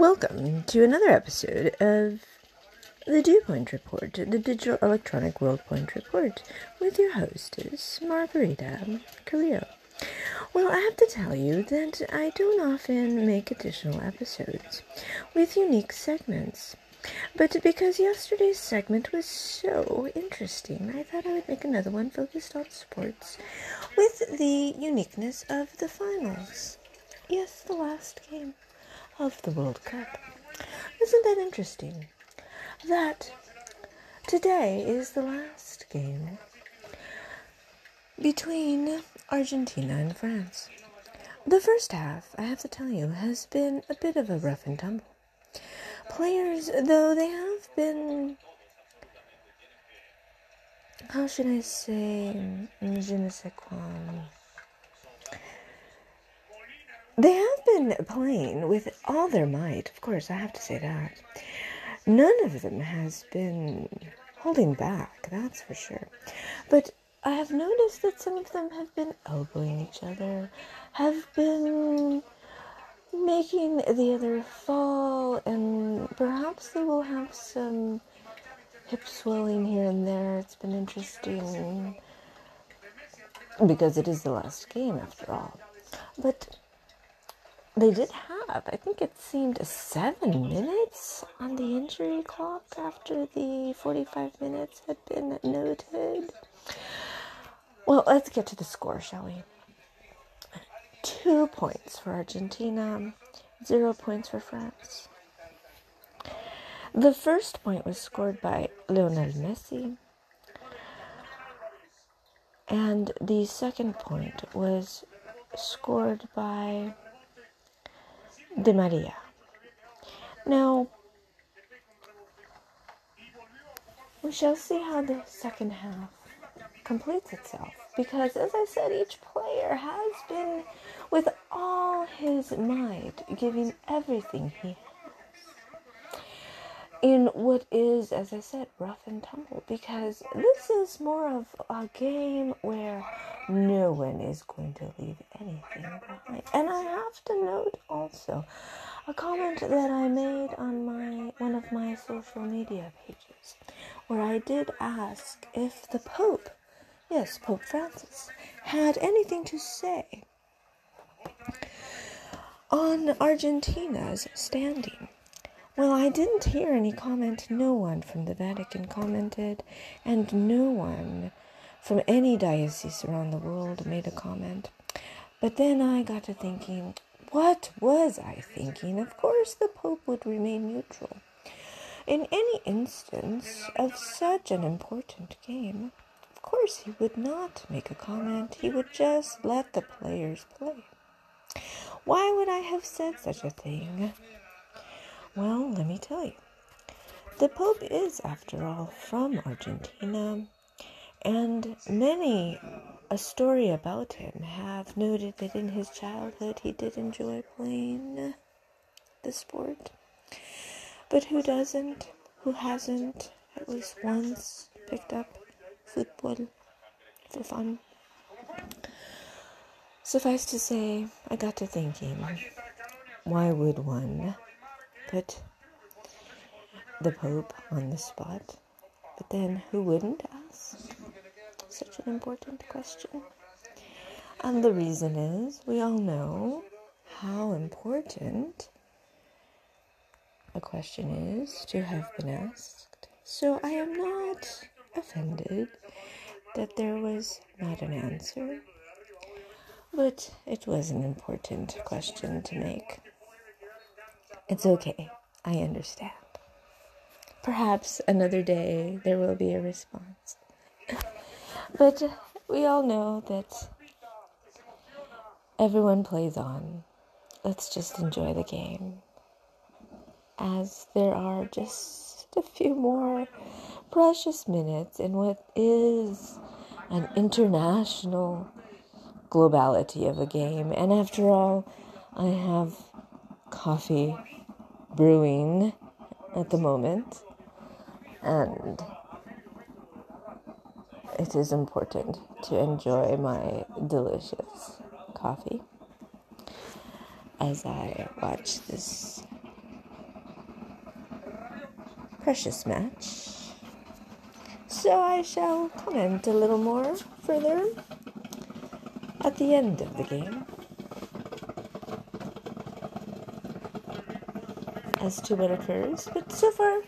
Welcome to another episode of the Dewpoint Report, the Digital Electronic World Point Report, with your hostess, Margarita Carrillo. Well, I have to tell you that I don't often make additional episodes with unique segments. But because yesterday's segment was so interesting, I thought I would make another one focused on sports with the uniqueness of the finals. Yes, the last game of the World Cup. Isn't that interesting? That today is the last game between Argentina and France. The first half, I have to tell you, has been a bit of a rough and tumble. Players, though they have been, how should I say, je ne sais quoi. They have been playing with all their might, of course, I have to say that. None of them has been holding back, that's for sure. But I have noticed that some of them have been elbowing each other, have been making the other fall, and perhaps they will have some hip swelling here and there. It's been interesting because it is the last game after all. But they did have, I think it seemed seven minutes on the injury clock after the 45 minutes had been noted. Well, let's get to the score, shall we? Two points for Argentina, zero points for France. The first point was scored by Lionel Messi, and the second point was scored by Di Maria. Now, we shall see how the second half completes itself because, as I said, each player has been with all his might giving everything he has in what is, as I said, rough and tumble because this is more of a game where no one is going to leave anything behind. And I have to note also a comment that I made on my one of my social media pages where I did ask if the Pope yes, Pope Francis, had anything to say on Argentina's standing. Well, I didn't hear any comment. No one from the Vatican commented, and no one from any diocese around the world made a comment. But then I got to thinking, what was I thinking? Of course, the Pope would remain neutral. In any instance of such an important game, of course, he would not make a comment, he would just let the players play. Why would I have said such a thing? Well, let me tell you. The Pope is, after all, from Argentina, and many a story about him have noted that in his childhood he did enjoy playing the sport. But who doesn't? Who hasn't at least once picked up football for fun. Suffice to say, I got to thinking, why would one put the Pope on the spot? But then, who wouldn't ask such an important question? And the reason is, we all know how important a question is to have been asked. So I am not offended that there was not an answer, but it was an important question to make. It's okay, I understand. Perhaps another day there will be a response. But we all know that everyone plays on. Let's just enjoy the game. As there are just a few more precious minutes in what is an international globality of a game. And after all, I have coffee brewing at the moment, and it is important to enjoy my delicious coffee as I watch this precious match. So I shall comment a little more further at the end of the game as to what occurs. But so far,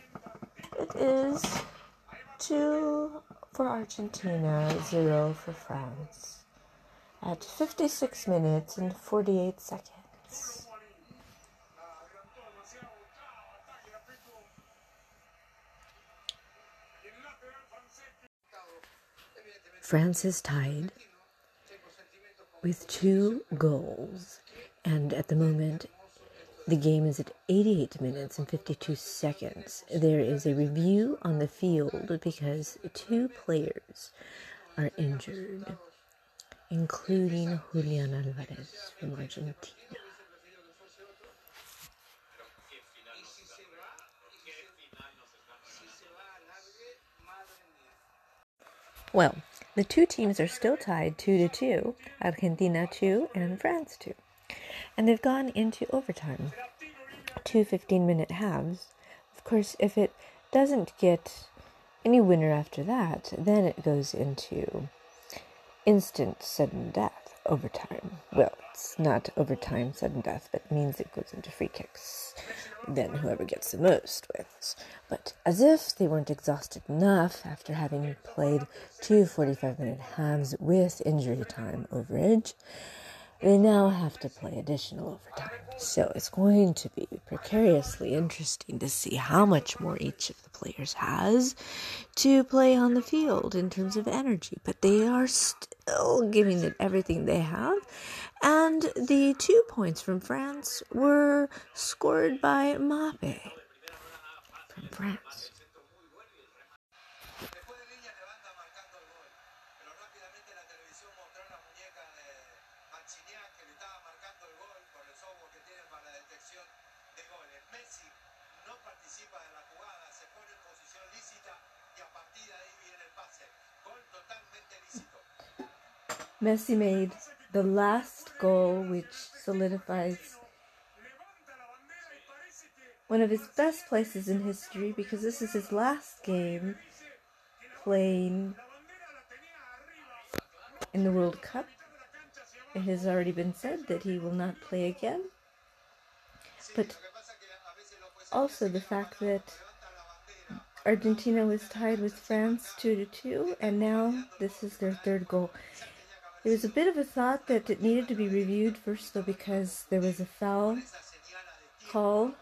it is 2 for Argentina, 0 for France at 56 minutes and 48 seconds. France is tied with two goals, and at the moment, the game is at 88 minutes and 52 seconds. There is a review on the field because two players are injured, including Julian Alvarez from Argentina. Well, the two teams are still tied 2 to 2, Argentina 2 and France 2. And they've gone into overtime, two 15 minute halves. Of course, if it doesn't get any winner after that, then it goes into instant sudden death overtime. Well, it's not overtime sudden death, but it means it goes into free kicks then whoever gets the most wins. But as if they weren't exhausted enough after having played two 45 minute halves with injury time overage, they now have to play additional overtime. So it's going to be precariously interesting to see how much more each of the players has to play on the field in terms of energy. But they are still giving it everything they have. And the two points from France were scored by Mbappé from France. Messi made the last goal, which solidifies one of his best places in history because this is his last game playing in the World Cup. It has already been said that he will not play again. But also the fact that Argentina was tied with France 2 to 2 and now this is their third goal. There was a bit of a thought that it needed to be reviewed first, though, because there was a foul call,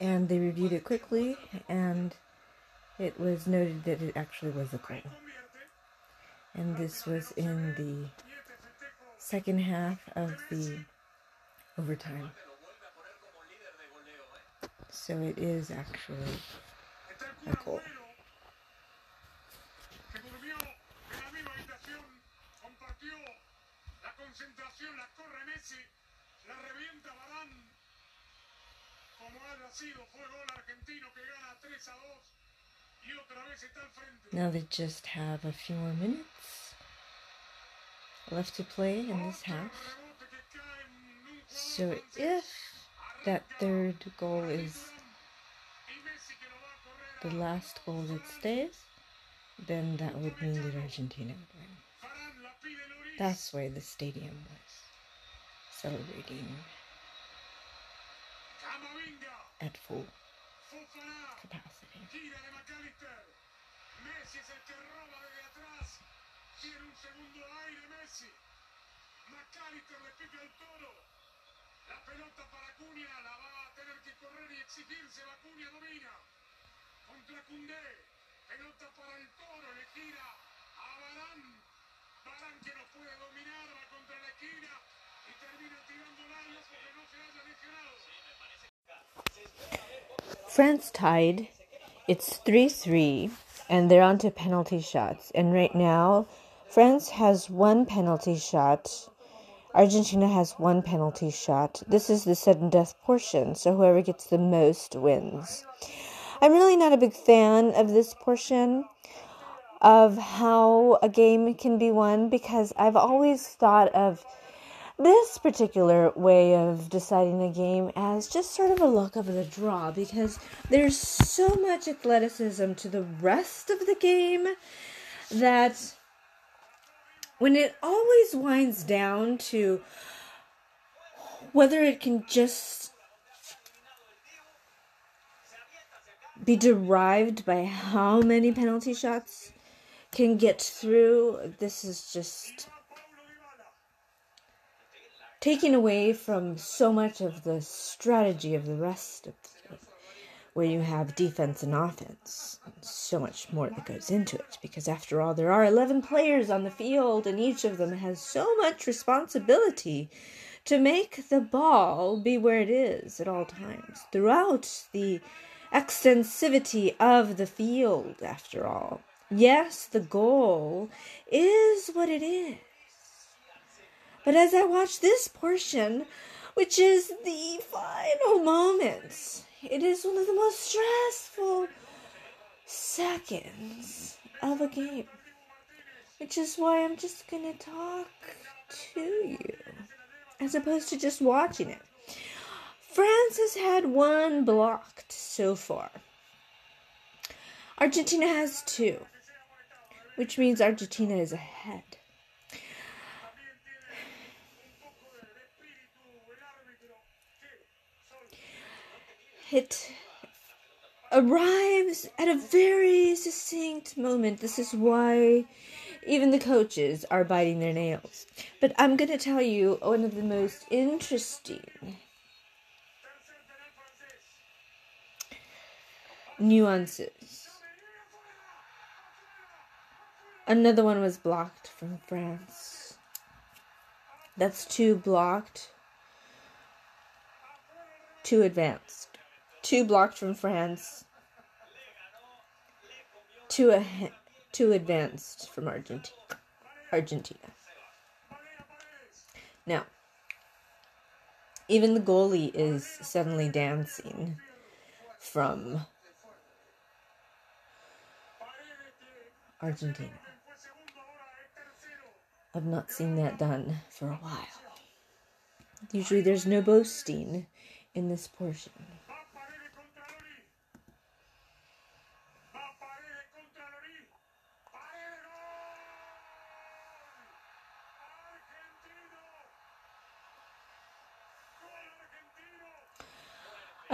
and they reviewed it quickly, and it was noted that it actually was a goal. And this was in the second half of the overtime. So it is actually a goal. Concentración, la corre Messi, la revienta Varane. Como haya sido, fue gol argentino que gana 3 a 2 y otra vez está al frente. Now they just have a few more minutes left to play in this half. So if that third goal is the last goal that stays, then that would mean that Argentina would win. That's where the stadium was celebrating at full capacity. Messi es el que roba desde atrás. Tiene un segundo aire Messi. Mac Allister le pica el toro. La pelota para Cunha. La va a tener que correr y exigirse. La Cunha domina. Contra Koundé. Pelota para el toro. Le gira a Varane. France tied. It's 3 3, and they're on to penalty shots. And right now, France has one penalty shot. Argentina has one penalty shot. This is the sudden death portion, so whoever gets the most wins. I'm really not a big fan of this portion of how a game can be won because I've always thought of this particular way of deciding a game as just sort of a luck of the draw because there's so much athleticism to the rest of the game that when it always winds down to whether it can just be derived by how many penalty shots can get through, this is just taking away from so much of the strategy of the rest of the where you have defense and offense. So much more that goes into it because after all there are 11 players on the field and each of them has so much responsibility to make the ball be where it is at all times throughout the extensivity of the field after all. Yes, the goal is what it is. But as I watch this portion, which is the final moments, it is one of the most stressful seconds of a game. Which is why I'm just to talk to you as opposed to just watching it. France has had one blocked so far. Argentina has two, which means Argentina is ahead. It arrives at a very succinct moment. This is why even the coaches are biting their nails. But I'm going to tell you one of the most interesting nuances. Another one was blocked from France. That's two blocked, two advanced two blocked from France, two, a, two advanced from Argentina. Argentina. Now, even the goalie is suddenly dancing from Argentina. I've not seen that done for a while. Usually there's no boasting in this portion.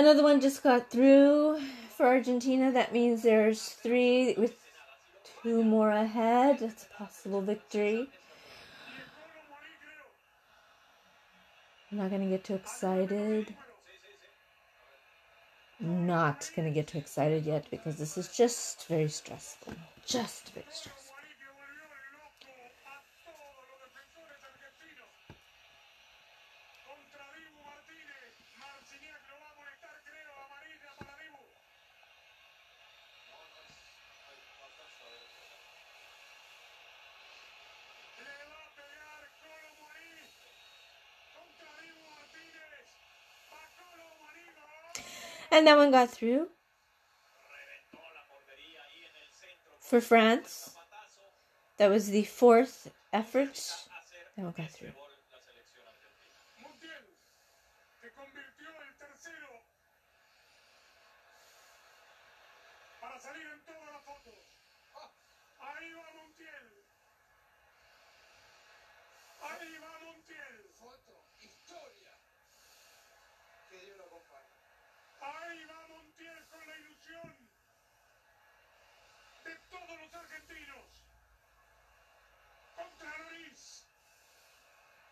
Another one just got through for Argentina. That means there's three with two more ahead. That's a possible victory. I'm not going to get too excited. not going to get too excited yet because this is just very stressful. Just very stressful. And that one got through. For France. That was the fourth effort. That one got through.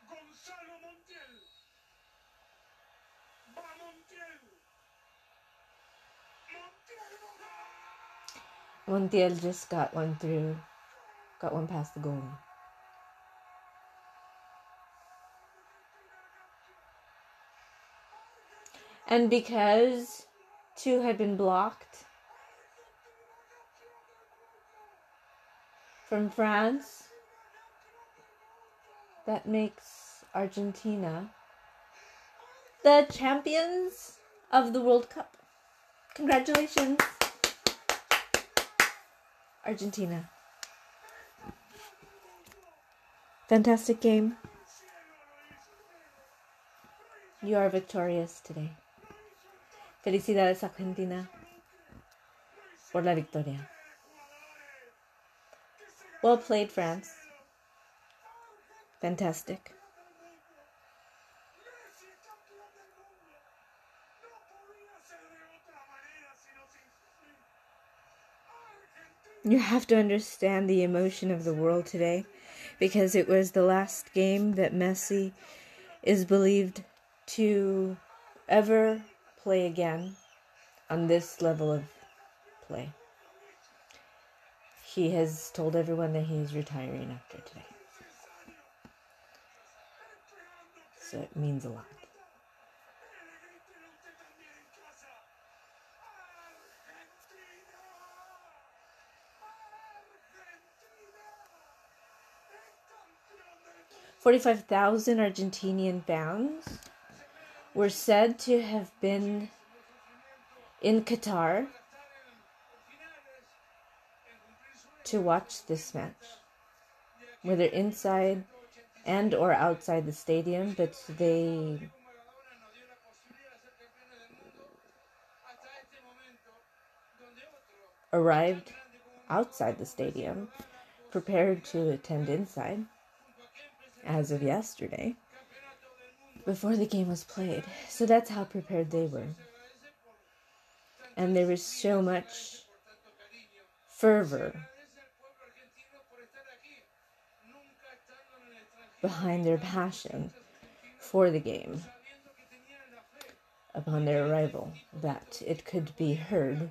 Gonzalo Montiel. Va Montiel. Montiel. Montiel just got one through, got one past the goal. And because two had been blocked from France, that makes Argentina, the champions of the World Cup. Congratulations, Argentina. Fantastic game. You are victorious today. Felicidades, Argentina, por la victoria. Well played, France. Fantastic. You have to understand the emotion of the world today because it was the last game that Messi is believed to ever play again on this level of play. He has told everyone that he is retiring after today. So it means a lot. 45,000 Argentinian fans were said to have been in Qatar to watch this match, whether inside and or outside the stadium, but they arrived outside the stadium prepared to attend inside as of yesterday, before the game was played. So that's how prepared they were. And there was so much fervor behind their passion for the game upon their arrival that it could be heard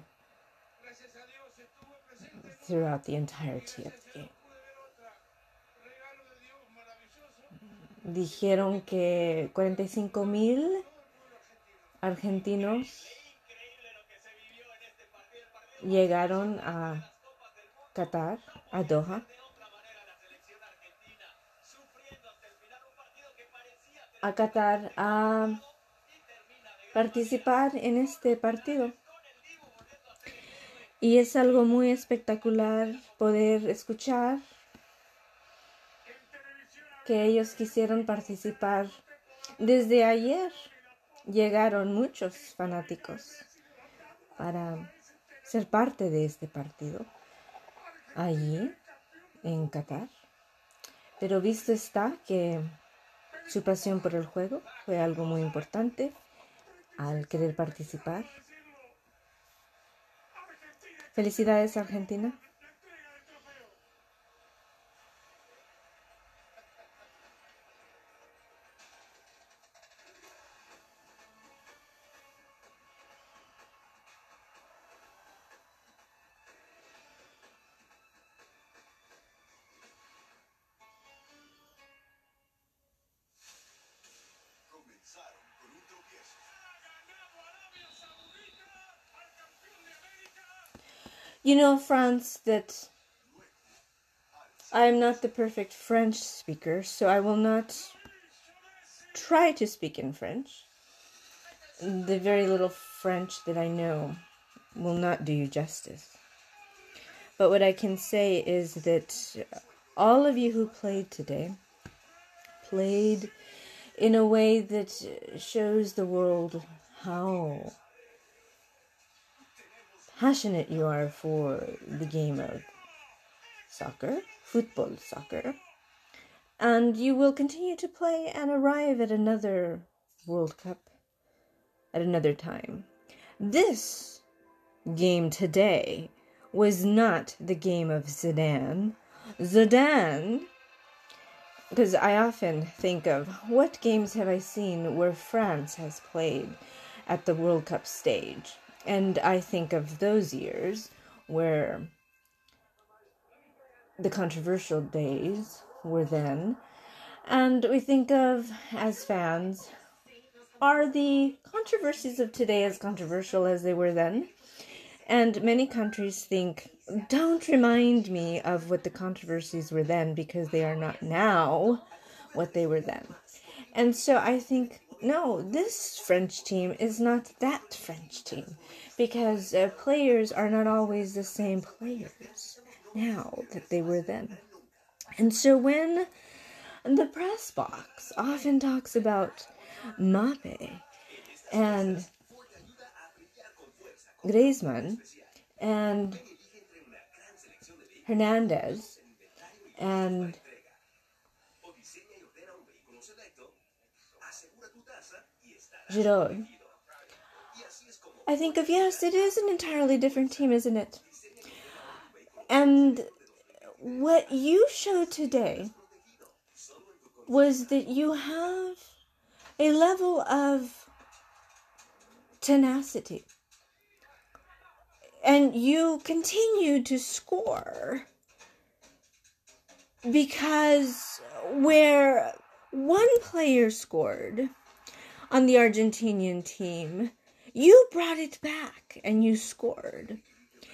throughout the entirety of the game. dijeron que 45 mil argentinos llegaron a Qatar, a Doha. A Qatar a participar en este partido. Y es algo muy espectacular poder escuchar que ellos quisieron participar. Desde ayer llegaron muchos fanáticos para ser parte de este partido allí en Qatar. Pero visto está que su pasión por el juego fue algo muy importante al querer participar. Felicidades Argentina. You know, France, that I am not the perfect French speaker, so I will not try to speak in French. The very little French that I know will not do you justice. But what I can say is that all of you who played today played in a way that shows the world how passionate you are for the game of soccer, football soccer, and you will continue to play and arrive at another World Cup at another time. This game today was not the game of Zidane. Zidane, because I often think of what games have I seen where France has played at the World Cup stage. And I think of those years where the controversial days were then. And we think of, as fans, are the controversies of today as controversial as they were then? And many countries think, don't remind me of what the controversies were then because they are not now what they were then. And so I think no, this French team is not that French team because uh, players are not always the same players now that they were then. And so when the press box often talks about Mbappé and Griezmann and Hernandez and I think of yes, it is an entirely different team, isn't it? And what you showed today was that you have a level of tenacity. And you continue to score because where one player scored on the Argentinian team, you brought it back and you scored.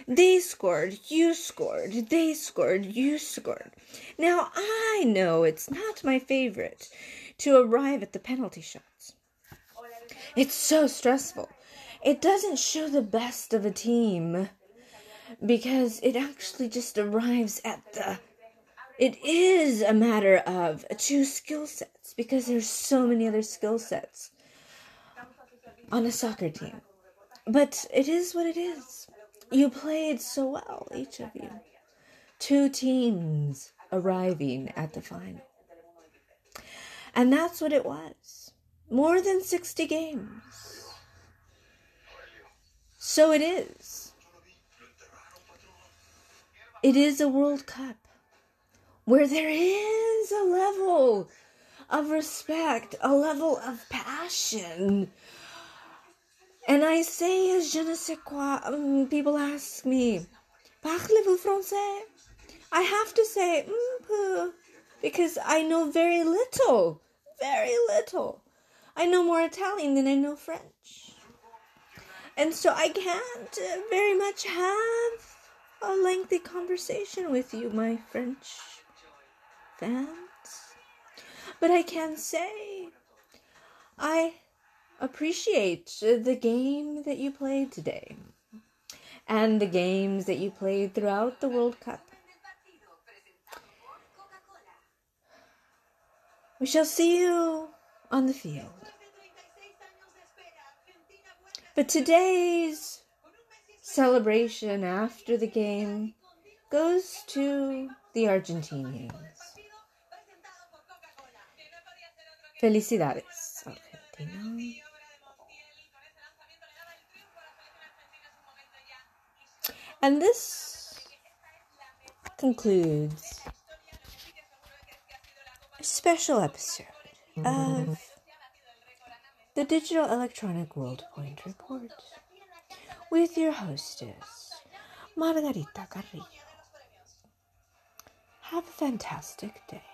They scored, you scored, they scored, you scored. Now, I know it's not my favorite to arrive at the penalty shots. It's so stressful. It doesn't show the best of a team because it actually just arrives at the. It is a matter of two skill sets because there's so many other skill sets on a soccer team. But it is what it is. You played so well, each of you. Two teams arriving at the final. And that's what it was. More than 60 games. So it is. It is a World Cup where there is a level of respect, a level of passion, and I say, je ne sais quoi. Um, people ask me, parlez-vous français? I have to say, un peu, because I know very little, very little. I know more Italian than I know French. And so I can't uh, very much have a lengthy conversation with you, my French fans. But I can say I appreciate the game that you played today and the games that you played throughout the World Cup. We shall see you on the field. But today's celebration after the game goes to the Argentinians. Felicidades, Argentina. And this concludes a special episode of the Digital Electronic World Point Report with your hostess, Margarita Carrillo. Have a fantastic day.